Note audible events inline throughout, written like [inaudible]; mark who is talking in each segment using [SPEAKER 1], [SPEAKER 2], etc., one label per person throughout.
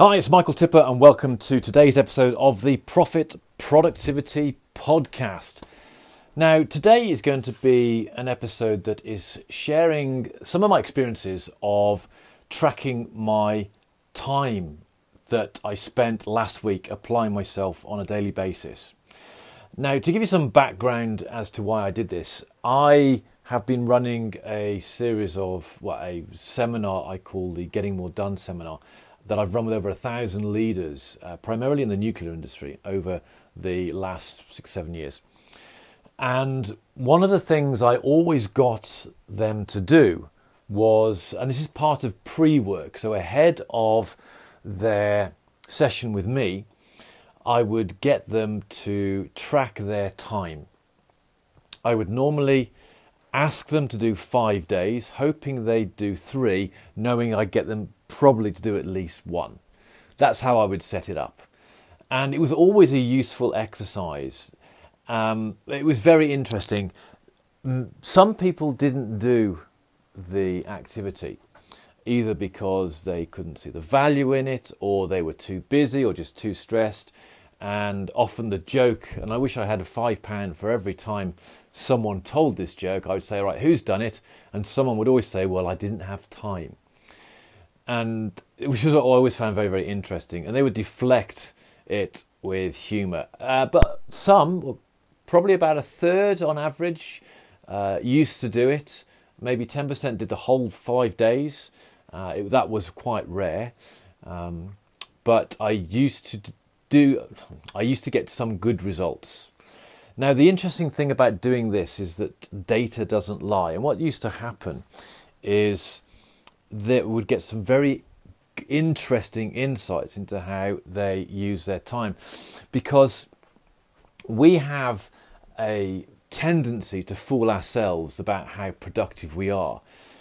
[SPEAKER 1] Hi, it's Michael Tipper, and welcome to today's episode of the Profit Productivity Podcast. Now, today is going to be an episode that is sharing some of my experiences of tracking my time that I spent last week applying myself on a daily basis. Now, to give you some background as to why I did this, I have been running a series of what a seminar I call the Getting More Done seminar that I've run with over a thousand leaders, uh, primarily in the nuclear industry, over the last six, seven years. And one of the things I always got them to do was, and this is part of pre work, so ahead of their session with me, I would get them to track their time. I would normally ask them to do five days, hoping they'd do three, knowing I'd get them probably to do at least one. That's how I would set it up. And it was always a useful exercise. Um, it was very interesting. Some people didn't do the activity either because they couldn't see the value in it or they were too busy or just too stressed. And often the joke, and I wish I had a five pound for every time someone told this joke, I would say, right, who's done it? And someone would always say, well, I didn't have time and which was what I always found very very interesting. And they would deflect it with humour, uh, but some, probably about a third on average, uh, used to do it. Maybe ten percent did the whole five days. Uh, it, that was quite rare, um, but I used to do. I used to get some good results. Now, the interesting thing about doing this is that data doesn't lie. And what used to happen is that would get some very interesting insights into how they use their time because we have a tendency to fool ourselves about how productive we are.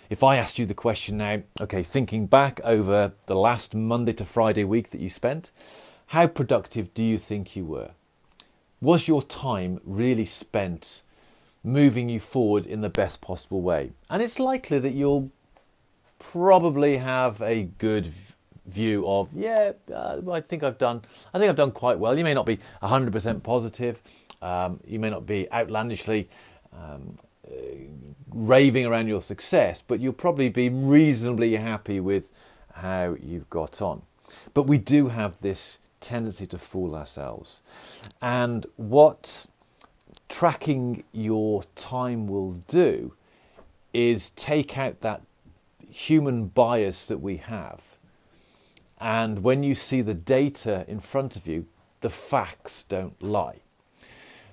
[SPEAKER 1] If I asked you the question now, okay, thinking back over the last Monday to Friday week that you spent, how productive do you think you were? Was your time really spent moving you forward in the best possible way? And it's likely that you'll probably have a good view of yeah uh, I think I've done I think I've done quite well. You may not be 100% positive um, you may not be outlandishly um, uh, raving around your success but you'll probably be reasonably happy with how you've got on. But we do have this tendency to fool ourselves. And what tracking your time will do is take out that human bias that we have. And when you see the data in front of you, the facts don't lie.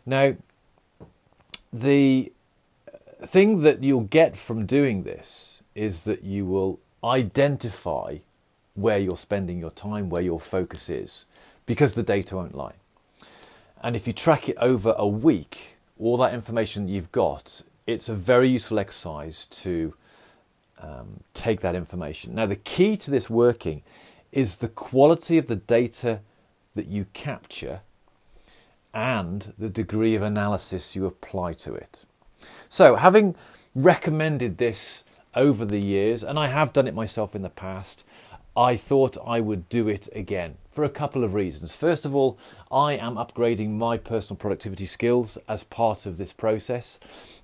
[SPEAKER 1] Now, the thing that you'll get from doing this is that you will identify where you're spending your time, where your focus is, because the data won't lie. And if you track it over a week, all that information that you've got, it's a very useful exercise to um, take that information. Now, the key to this working is the quality of the data that you capture and the degree of analysis you apply to it. So, having recommended this over the years, and I have done it myself in the past, I thought I would do it again for a couple of reasons. First of all, I am upgrading my personal productivity skills as part of this process,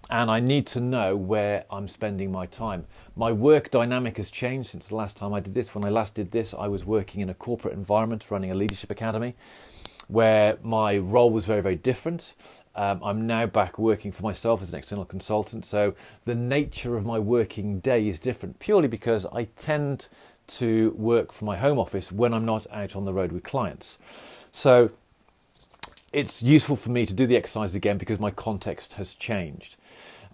[SPEAKER 1] and I need to know where I'm spending my time. My work dynamic has changed since the last time I did this. When I last did this, I was working in a corporate environment running a leadership academy where my role was very, very different. Um, I'm now back working for myself as an external consultant, so the nature of my working day is different purely because I tend to work from my home office when I'm not out on the road with clients. So it's useful for me to do the exercise again because my context has changed.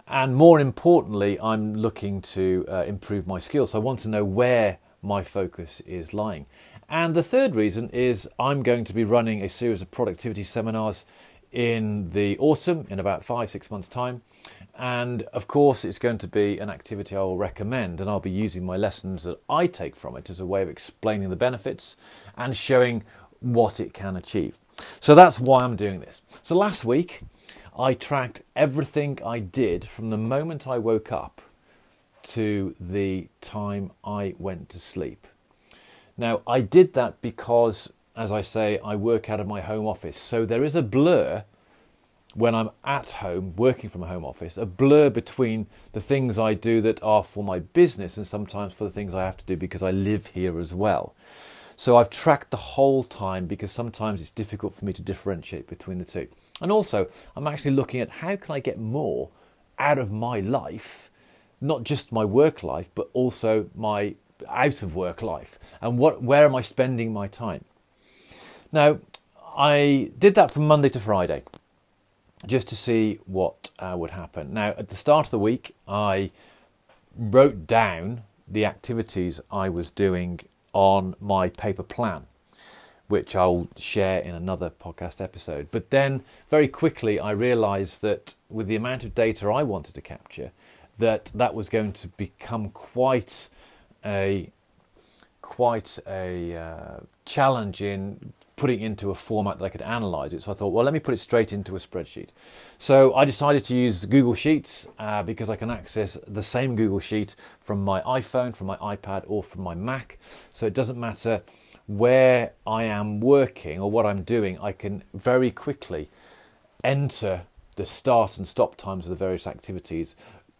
[SPEAKER 1] And more importantly, I'm looking to uh, improve my skills. So I want to know where my focus is lying. And the third reason is I'm going to be running a series of productivity seminars in the autumn in about five, six months' time. And of course, it's going to be an activity I will recommend, and I'll be using my lessons that I take from it as a way of explaining the benefits and showing what it can achieve. So that's why I'm doing this. So last week, I tracked everything I did from the moment I woke up to the time I went to sleep. Now, I did that because, as I say, I work out of my home office. So there is a blur when I'm at home working from a home office, a blur between the things I do that are for my business and sometimes for the things I have to do because I live here as well. So I've tracked the whole time because sometimes it's difficult for me to differentiate between the two. And also, I'm actually looking at how can I get more out of my life, not just my work life, but also my out of work life, and what where am I spending my time? Now, I did that from Monday to Friday, just to see what uh, would happen. Now, at the start of the week, I wrote down the activities I was doing on my paper plan, which I'll share in another podcast episode. But then very quickly I realized that with the amount of data I wanted to capture, that that was going to become quite a quite a uh, challenge in putting into a format that I could analyze it. So I thought, well, let me put it straight into a spreadsheet. So I decided to use Google Sheets uh, because I can access the same Google Sheet from my iPhone, from my iPad, or from my Mac. So it doesn't matter where I am working or what I'm doing, I can very quickly enter the start and stop times of the various activities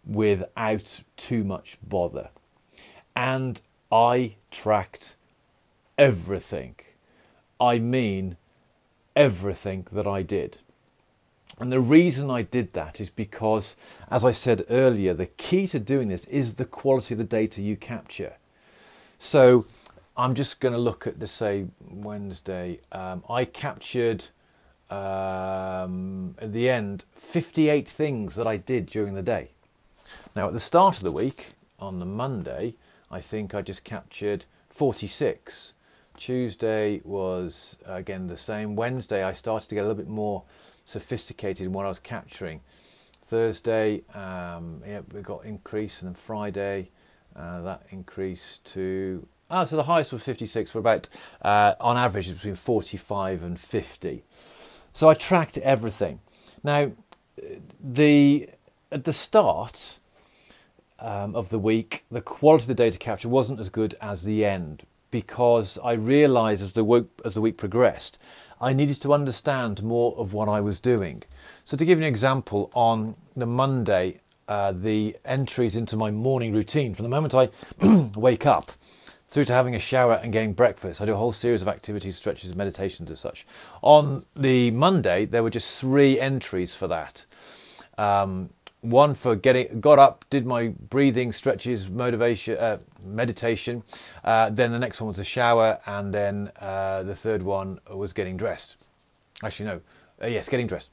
[SPEAKER 1] without too much bother. And I tracked everything I mean everything that I did. And the reason I did that is because, as I said earlier, the key to doing this is the quality of the data you capture. So I'm just going to look at, let's say, Wednesday. Um, I captured um, at the end 58 things that I did during the day. Now, at the start of the week, on the Monday, I think I just captured 46. Tuesday was again the same. Wednesday, I started to get a little bit more sophisticated in what I was capturing. Thursday, um, yeah, we got increase, and then Friday, uh, that increased to oh, so the highest was 56 for about uh, on average between 45 and 50. So I tracked everything. Now, the at the start um, of the week, the quality of the data capture wasn't as good as the end because I realised as the week, as the week progressed, I needed to understand more of what I was doing. So, to give you an example, on the Monday, uh, the entries into my morning routine from the moment I [clears throat] wake up through to having a shower and getting breakfast. I do a whole series of activities, stretches, meditations, as such. On the Monday, there were just three entries for that. Um, one for getting got up, did my breathing stretches, motivation, uh, meditation. Uh, then the next one was a shower, and then uh, the third one was getting dressed. Actually, no, uh, yes, getting dressed.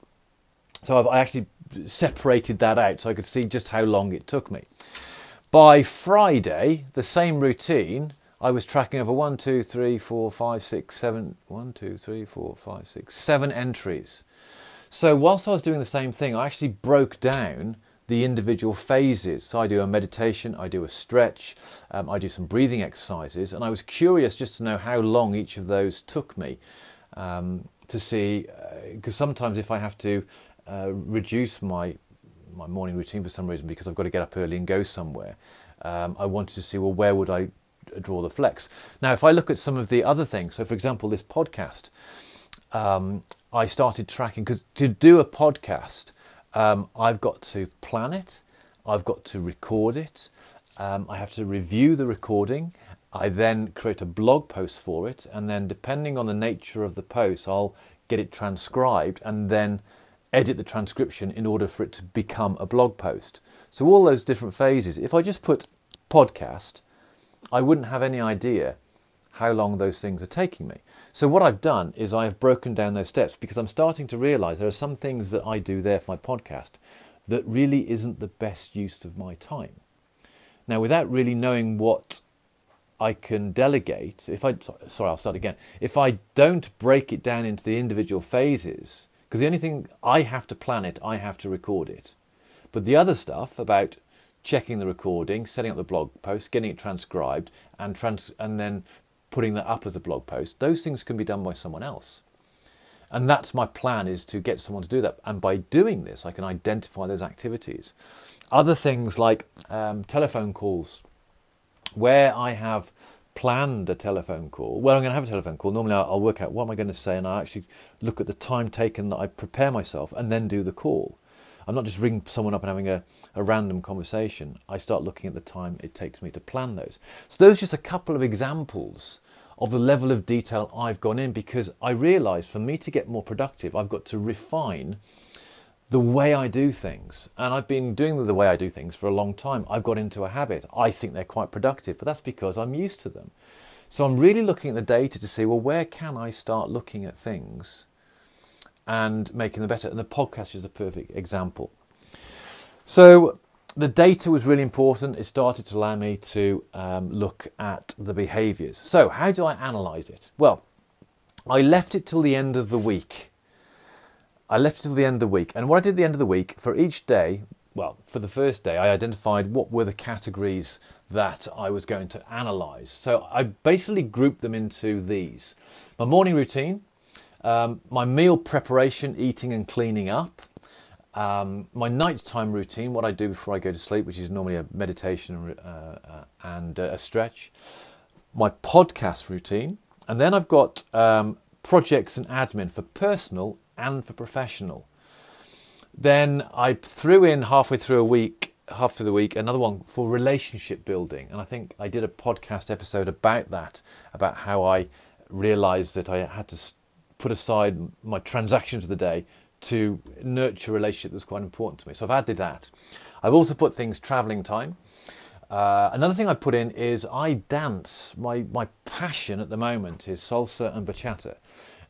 [SPEAKER 1] So I've, I actually separated that out so I could see just how long it took me. By Friday, the same routine. I was tracking over one, two, three, four, five, six, seven, one, two, three, four, five, six, seven entries so whilst I was doing the same thing, I actually broke down the individual phases. So I do a meditation, I do a stretch, um, I do some breathing exercises, and I was curious just to know how long each of those took me um, to see. Because uh, sometimes if I have to uh, reduce my my morning routine for some reason because I've got to get up early and go somewhere, um, I wanted to see well where would I draw the flex. Now, if I look at some of the other things, so for example, this podcast. Um, I started tracking because to do a podcast, um, I've got to plan it, I've got to record it, um, I have to review the recording. I then create a blog post for it, and then depending on the nature of the post, I'll get it transcribed and then edit the transcription in order for it to become a blog post. So, all those different phases. If I just put podcast, I wouldn't have any idea how long those things are taking me. So what I've done is I have broken down those steps because I'm starting to realize there are some things that I do there for my podcast that really isn't the best use of my time. Now, without really knowing what I can delegate, if I sorry, I'll start again. If I don't break it down into the individual phases, because the only thing I have to plan it, I have to record it. But the other stuff about checking the recording, setting up the blog post, getting it transcribed, and trans- and then putting that up as a blog post, those things can be done by someone else. And that's my plan is to get someone to do that. And by doing this, I can identify those activities. Other things like um, telephone calls, where I have planned a telephone call, well, I'm going to have a telephone call. Normally, I'll, work out what am I going to say, and I actually look at the time taken that I prepare myself, and then do the call. I'm not just ringing someone up and having a, a random conversation. I start looking at the time it takes me to plan those. So those are just a couple of examples of the level of detail I've gone in because I realise for me to get more productive, I've got to refine the way I do things. And I've been doing the way I do things for a long time. I've got into a habit. I think they're quite productive, but that's because I'm used to them. So I'm really looking at the data to see, well, where can I start looking at things and making them better? And the podcast is a perfect example. So the data was really important. It started to allow me to um, look at the behaviours. So, how do I analyse it? Well, I left it till the end of the week I left it till the end of the week. And what I did at the end of the week, for each day, well, for the first day, I identified what were the categories that I was going to analyze. So I basically grouped them into these my morning routine, um, my meal preparation, eating and cleaning up, um, my nighttime routine, what I do before I go to sleep, which is normally a meditation uh, uh, and uh, a stretch, my podcast routine, and then I've got um, projects and admin for personal and for professional. Then I threw in halfway through a week, half through the week, another one for relationship building. And I think I did a podcast episode about that, about how I realized that I had to put aside my transactions of the day to nurture a relationship that's quite important to me. So I've added that. I've also put things traveling time. Uh, another thing I put in is I dance. My my passion at the moment is salsa and bachata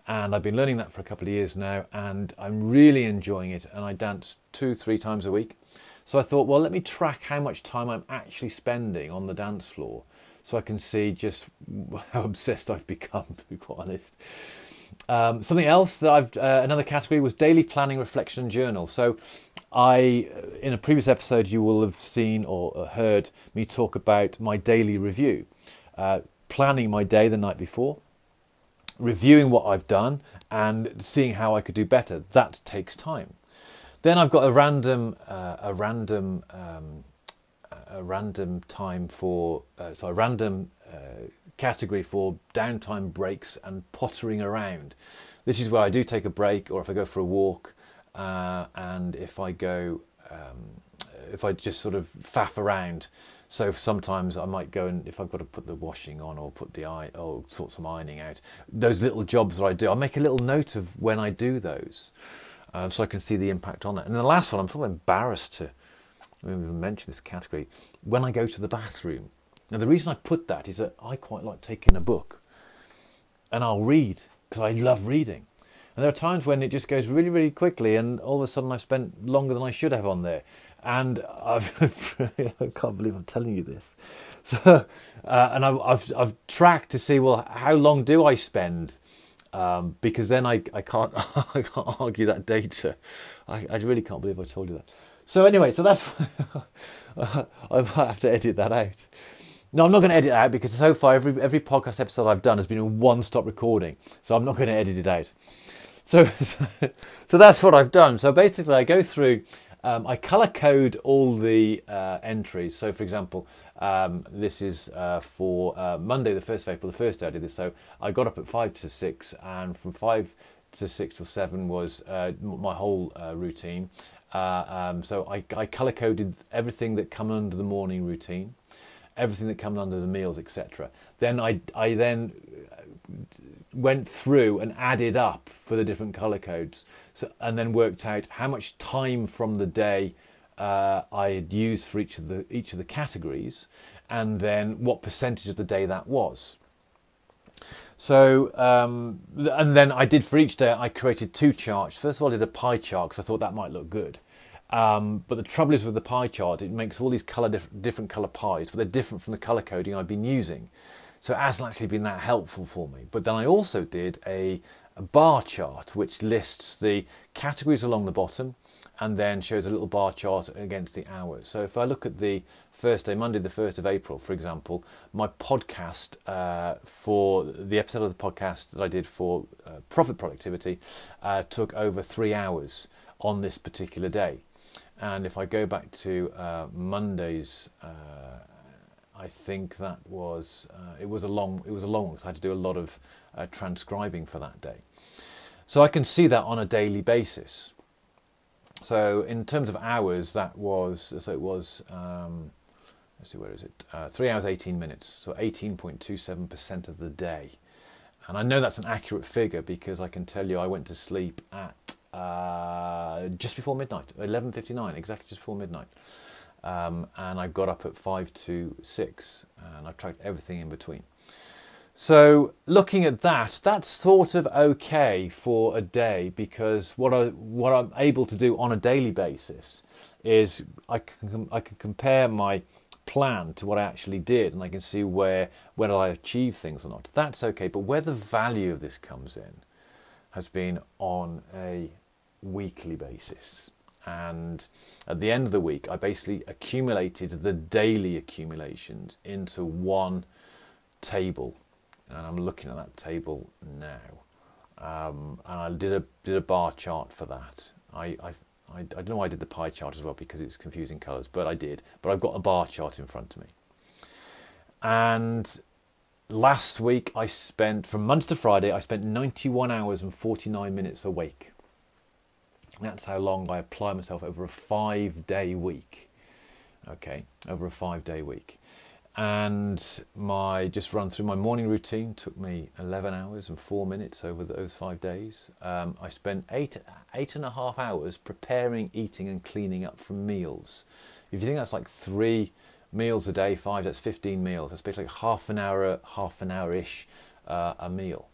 [SPEAKER 1] and I've been learning that for a couple of years now, and I'm really enjoying it. And I dance two, three times a week. So I thought, well, let me track how much time I'm actually spending on the dance floor, so I can see just [laughs] how obsessed I've become. To be quite honest. Um, something else that I've uh, another category was daily planning, reflection, and journal. So, I in a previous episode you will have seen or heard me talk about my daily review, uh, planning my day the night before, reviewing what I've done and seeing how I could do better. That takes time. Then I've got a random, uh, a random, um, a random time for, uh, so random uh, category for downtime breaks and pottering around. This is where I do take a break, or if I go for a walk, uh, and if I go, um, if I just sort of faff around. So sometimes I might go and if I've got to put the washing on or put the eye or sort some ironing out, those little jobs that I do, I make a little note of when I do those, uh, so I can see the impact on that. And the last one, I'm sort of embarrassed to mention this category. When I go to the bathroom, now the reason I put that is that I quite like taking a book, and I'll read because I love reading. And there are times when it just goes really, really quickly, and all of a sudden I've spent longer than I should have on there and I've, [laughs] I can't believe I'm telling you this. [laughs] So, uh, and I've, I've, I've tracked to see well how long do I spend um, because then I I can't [laughs] I can't argue that data. I, I really can't believe I told you that. So anyway, so that's I might have to edit that out. No, I'm not going to edit that out because so far every every podcast episode I've done has been a one-stop recording, so I'm not going to edit it out. So, [laughs] so, so that's what I've done. So basically, I go through um, I color code all the uh, entries. So, for example, um, this is uh, for uh, Monday, the 1st of April, the first day I did this. So, I got up at 5 to 6, and from 5 to 6 to 7 was uh, my whole uh, routine. Uh, um, so, I, I color coded everything that come under the morning routine, everything that comes under the meals, etc. Then I, I then went through and added up for the different color codes so, and then worked out how much time from the day uh, I had used for each of the each of the categories and then what percentage of the day that was. So, um, and then I did for each day, I created two charts. First of all, I did a pie chart because I thought that might look good. Um, but the trouble is with the pie chart, it makes all these color diff- different color pies, but they're different from the color coding I've been using. So it hasn't actually been that helpful for me. But then I also did a, a bar chart which lists the categories along the bottom and then shows a little bar chart against the hours. So if I look at the first day, Monday, the 1st of April, for example, my podcast uh, for the episode of the podcast that I did for uh, profit productivity uh, took over three hours on this particular day. And if I go back to uh, Monday's uh, I think that was uh, it was a long it was a long. So I had to do a lot of uh, transcribing for that day. So I can see that on a daily basis. So in terms of hours, that was so it was. Um, let's see, where is it? Uh, three hours, 18 minutes. So 18.27% of the day. And I know that's an accurate figure because I can tell you I went to sleep at uh, just before midnight, 11.59, exactly just before midnight. Um, and I got up at 5 to 6 and I tracked everything in between. So looking at that, that's sort of okay for a day because what I what I'm able to do on a daily basis is I can I can compare my plan to what I actually did, and I can see where whether I achieve things or not. That's okay, but where the value of this comes in has been on a weekly basis. And at the end of the week, I basically accumulated the daily accumulations into one table and I'm looking at that table now. Um, and I did a did a bar chart for that. I, I I, I don't know why I did the pie chart as well because it's confusing colours, but I did. But I've got a bar chart in front of me. And last week I spent from Monday to Friday I spent 91 hours and 49 minutes awake. That's how long I apply myself over a five day week. Okay, over a five day week. And my just run through my morning routine. Took me 11 hours and four minutes over those five days. Um, i spent eight eight and a half hours preparing eating and cleaning up from meals. If you think that's like three meals a day five that's 15 meals. That's basically half an hour half an hour ish uh, a meal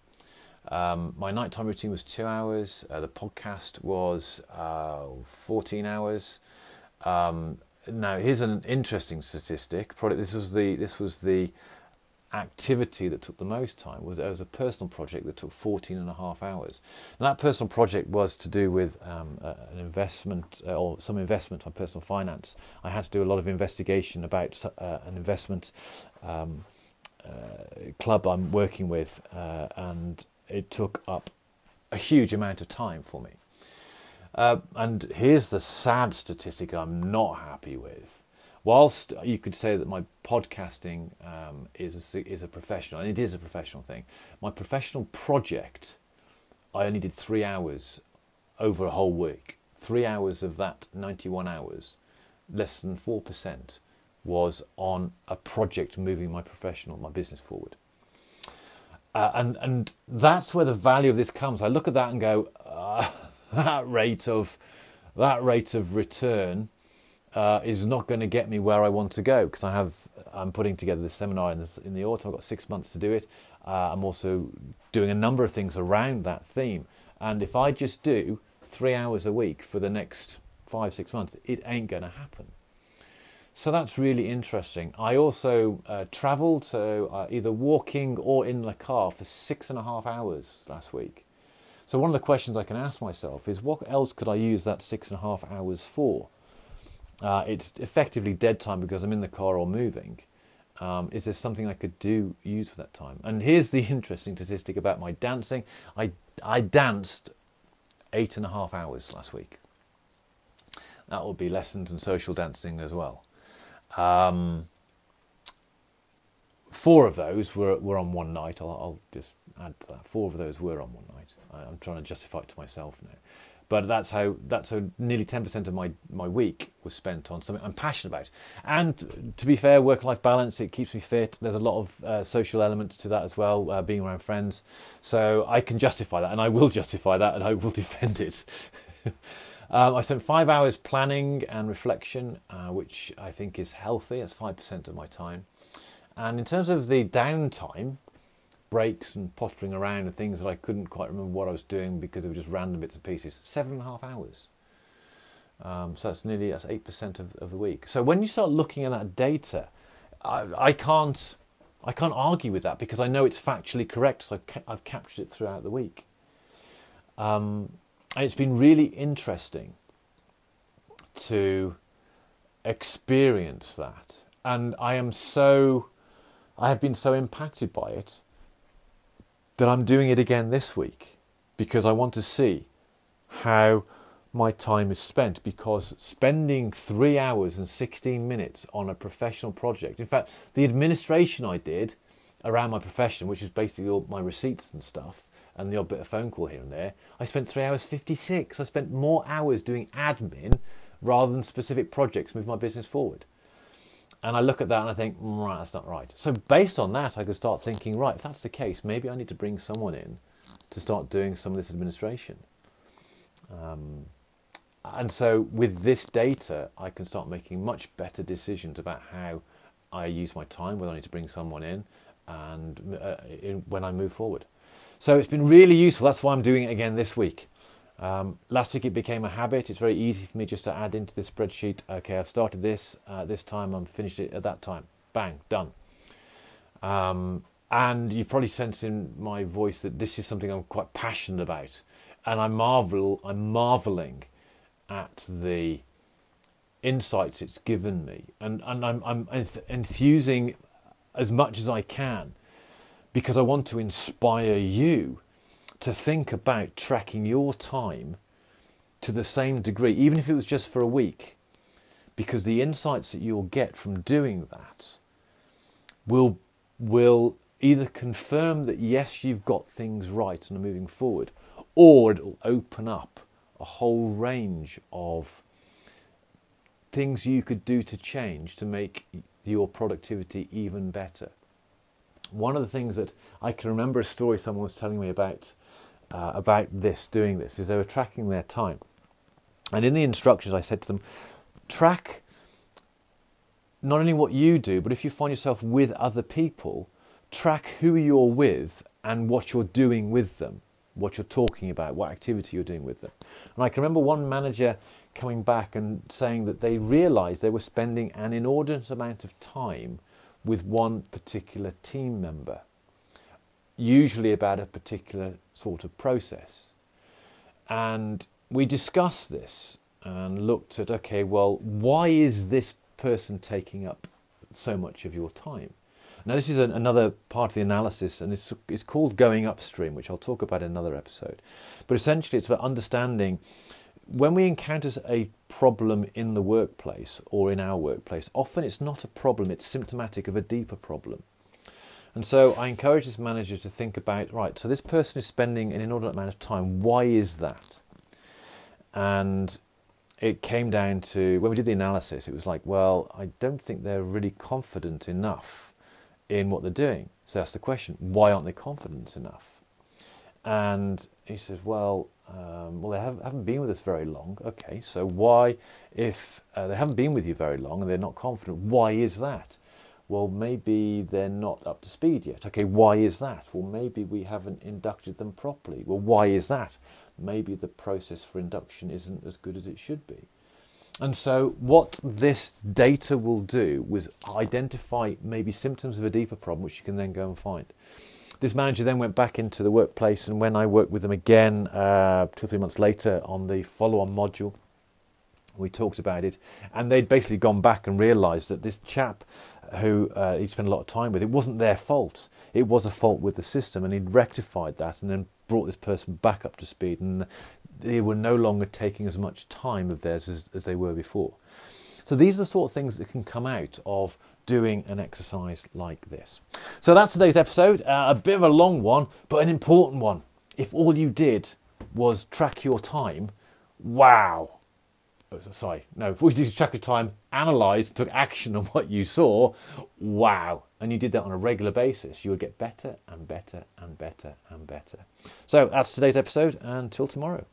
[SPEAKER 1] um, my nighttime routine was two hours uh, the podcast was uh, 14 hours um, now, here's an interesting statistic. Probably this was the this was the activity that took the most time. Was it was a personal project that took 14 and a half hours. And that personal project was to do with um, an investment uh, or some investment on personal finance. I had to do a lot of investigation about uh, an investment um, uh, club I'm working with, uh, and it took up a huge amount of time for me. Uh, and here's the sad statistic I'm not happy with. Whilst you could say that my podcasting um, is a, is a professional, and it is a professional thing, my professional project, I only did three hours over a whole week. Three hours of that 91 hours, less than 4%, was on a project moving my professional, my business forward. Uh, and and that's where the value of this comes. I look at that and go, uh, [laughs] that rate of that rate of return uh, is not going to get me where I want to go because I have I'm putting together this seminar in, in the autumn. I've got six months to do it. Uh, I'm also doing a number of things around that theme. And if I just do three hours a week for the next five six months, it ain't going to happen. So that's really interesting. I also uh, travelled, so uh, either walking or in the car for six and a half hours last week. So one of the questions I can ask myself is what else could I use that six and a half hours for? Uh, it's effectively dead time because I'm in the car or moving. Um, is there something I could do use for that time? And here's the [laughs] interesting statistic about my dancing. I I danced eight and a half hours last week. That will be lessons and social dancing as well. Um, four of those were were on one night. I'll, I'll just add to that. Four of those were on one night. I'm trying to justify it to myself now. But that's how that's how nearly ten percent of my, my week was spent on something I'm passionate about. And to be fair, work life balance it keeps me fit. There's a lot of uh, social elements to that as well, uh, being around friends. So I can justify that, and I will [laughs] justify that, and I will [laughs] defend it. [laughs] um, I spent five hours planning and reflection, uh, which I think is healthy. That's five percent of my time. And in terms of the downtime, breaks and pottering around and things that I couldn't quite remember what I was doing because they were just random bits and pieces. Seven and a half hours. Um, so that's nearly that's eight percent of, of the week. So when you start looking at that data, I, I can't I can't argue with that because I know it's factually correct. So I've captured it throughout the week, um, and it's been really interesting to experience that. And I am so I have been so impacted by it that I'm doing it again this week because I want to see how my time is spent because spending three hours and 16 minutes on a professional project, in fact, the administration I did around my profession, which is basically all my receipts and stuff, and the odd bit of phone call here and there, I spent three hours 56. I spent more hours doing admin rather than specific projects move my business forward. And I look at that and I think, mm, right, that's not right. So based on that, I could start thinking, right, if that's the case, maybe I need to bring someone in to start doing some of this administration. Um, and so with this data, I can start making much better decisions about how I use my time, whether I need to bring someone in, and uh, in, when I move forward. So it's been really useful. That's why I'm doing it again this week. Um, last week it became a habit. It's very easy for me just to add into this spreadsheet. Okay, I've started this uh, this time. I'm finished it at that time. Bang, done. Um, and you've probably sensed in my voice that this is something I'm quite passionate about, and I marvel. I'm marveling at the insights it's given me, and and I'm I'm enthusing as much as I can because I want to inspire you to think about tracking your time to the same degree, even if it was just for a week, because the insights that you'll get from doing that will will either confirm that yes, you've got things right and are moving forward, or it'll open up a whole range of things you could do to change to make your productivity even better. One of the things that I can remember a story someone was telling me about uh, about this, doing this, is they were tracking their time. And in the instructions, I said to them, track not only what you do, but if you find yourself with other people, track who you're with and what you're doing with them, what you're talking about, what activity you're doing with them. And I can remember one manager coming back and saying that they realized they were spending an inordinate amount of time with one particular team member, usually about a particular sort of process. And we discussed this and looked at okay, well, why is this person taking up so much of your time? Now, this is an, another part of the analysis, and it's, it's called going upstream, which I'll talk about in another episode. But essentially, it's about understanding when we encounter a problem in the workplace or in our workplace, often it's not a problem, it's symptomatic of a deeper problem. And so I encourage this manager to think about right, so this person is spending an inordinate amount of time. Why is that? And it came down to when we did the analysis, it was like, well, I don't think they're really confident enough in what they're doing. So that's the question why aren't they confident enough? And he says, well, um, well, they have, not been with us very long. Okay, so why, if uh, they haven't been with you very long and they're not confident, why is that? Well, maybe they're not up to speed yet. Okay, why is that? Well, maybe we haven't inducted them properly. Well, why is that? Maybe the process for induction isn't as good as it should be. And so, what this data will do is identify maybe symptoms of a deeper problem, which you can then go and find. This manager then went back into the workplace, and when I worked with them again uh, two or three months later on the follow on module, we talked about it, and they'd basically gone back and realised that this chap who uh, he'd spent a lot of time with, it wasn't their fault. It was a fault with the system, and he'd rectified that and then brought this person back up to speed, and they were no longer taking as much time of theirs as, as they were before. So these are the sort of things that can come out of doing an exercise like this. So that's today's episode. Uh, a bit of a long one, but an important one. If all you did was track your time, wow. Oh, sorry, no, if we did was track your time, analyze, took action on what you saw, wow. And you did that on a regular basis, you would get better and better and better and better. So that's today's episode. Until tomorrow.